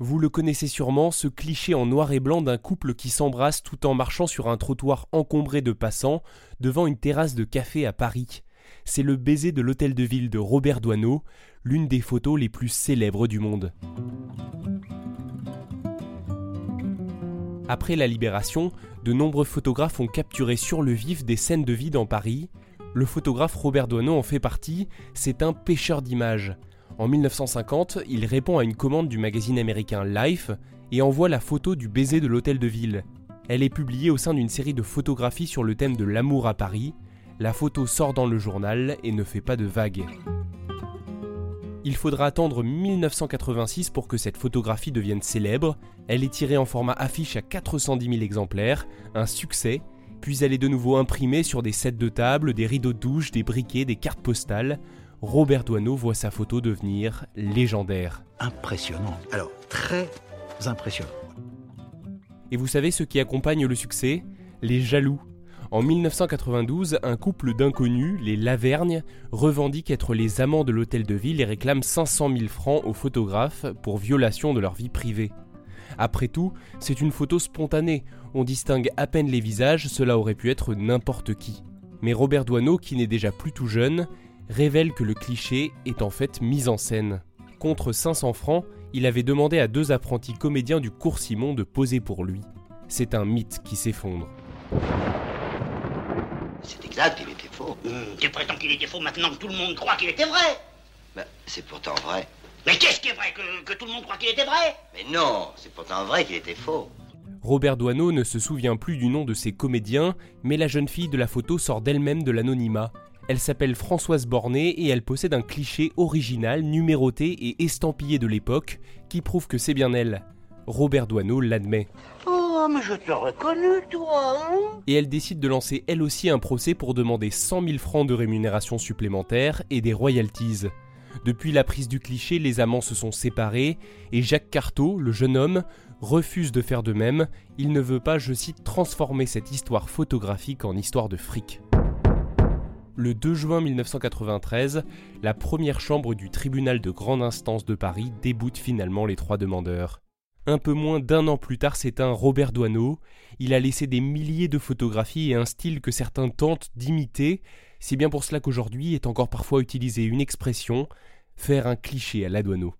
Vous le connaissez sûrement, ce cliché en noir et blanc d'un couple qui s'embrasse tout en marchant sur un trottoir encombré de passants devant une terrasse de café à Paris. C'est le baiser de l'hôtel de ville de Robert Doisneau, l'une des photos les plus célèbres du monde. Après la libération, de nombreux photographes ont capturé sur le vif des scènes de vie dans Paris. Le photographe Robert Doisneau en fait partie, c'est un pêcheur d'images. En 1950, il répond à une commande du magazine américain Life et envoie la photo du baiser de l'hôtel de ville. Elle est publiée au sein d'une série de photographies sur le thème de l'amour à Paris. La photo sort dans le journal et ne fait pas de vagues. Il faudra attendre 1986 pour que cette photographie devienne célèbre. Elle est tirée en format affiche à 410 000 exemplaires, un succès, puis elle est de nouveau imprimée sur des sets de table, des rideaux de douche, des briquets, des cartes postales. Robert Doisneau voit sa photo devenir légendaire. Impressionnant. Alors, très impressionnant. Et vous savez ce qui accompagne le succès? Les jaloux. En 1992, un couple d'inconnus, les Lavergne, revendique être les amants de l'hôtel de ville et réclame 500 000 francs au photographe pour violation de leur vie privée. Après tout, c'est une photo spontanée, on distingue à peine les visages, cela aurait pu être n'importe qui. Mais Robert Doisneau, qui n'est déjà plus tout jeune, révèle que le cliché est en fait mis en scène. Contre 500 francs, il avait demandé à deux apprentis comédiens du cours Simon de poser pour lui. C'est un mythe qui s'effondre. C'est exact, il était faux. Tu prétends qu'il était faux maintenant que tout le monde croit qu'il était vrai Bah, c'est pourtant vrai. Mais qu'est-ce qui est vrai que, que tout le monde croit qu'il était vrai? Mais non, c'est pourtant vrai qu'il était faux. Robert Doisneau ne se souvient plus du nom de ses comédiens, mais la jeune fille de la photo sort d'elle-même de l'anonymat. Elle s'appelle Françoise Bornet et elle possède un cliché original, numéroté et estampillé de l'époque qui prouve que c'est bien elle. Robert Doisneau l'admet. Oh, mais je te reconnais, toi, hein? Et elle décide de lancer elle aussi un procès pour demander 100 000 francs de rémunération supplémentaire et des royalties. Depuis la prise du cliché, les amants se sont séparés et Jacques Carteau, le jeune homme, refuse de faire de même. Il ne veut pas, je cite, transformer cette histoire photographique en histoire de fric. Le 2 juin 1993, la première chambre du tribunal de grande instance de Paris déboute finalement les trois demandeurs. Un peu moins d'un an plus tard s'éteint Robert Doisneau. Il a laissé des milliers de photographies et un style que certains tentent d'imiter. C'est bien pour cela qu'aujourd'hui est encore parfois utilisée une expression faire un cliché à la Doisneau.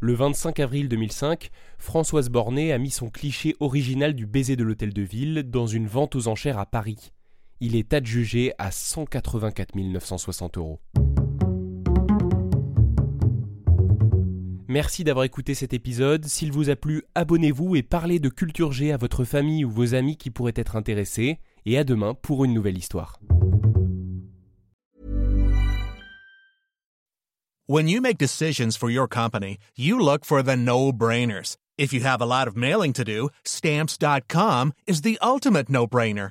Le 25 avril 2005, Françoise Bornet a mis son cliché original du baiser de l'hôtel de ville dans une vente aux enchères à Paris. Il est adjugé à 184 960 euros. Merci d'avoir écouté cet épisode. S'il vous a plu, abonnez-vous et parlez de Culture G à votre famille ou vos amis qui pourraient être intéressés. Et à demain pour une nouvelle histoire. When you make decisions for your company, you look for the no-brainers. If you have a lot of mailing to do, stamps.com is the ultimate no-brainer.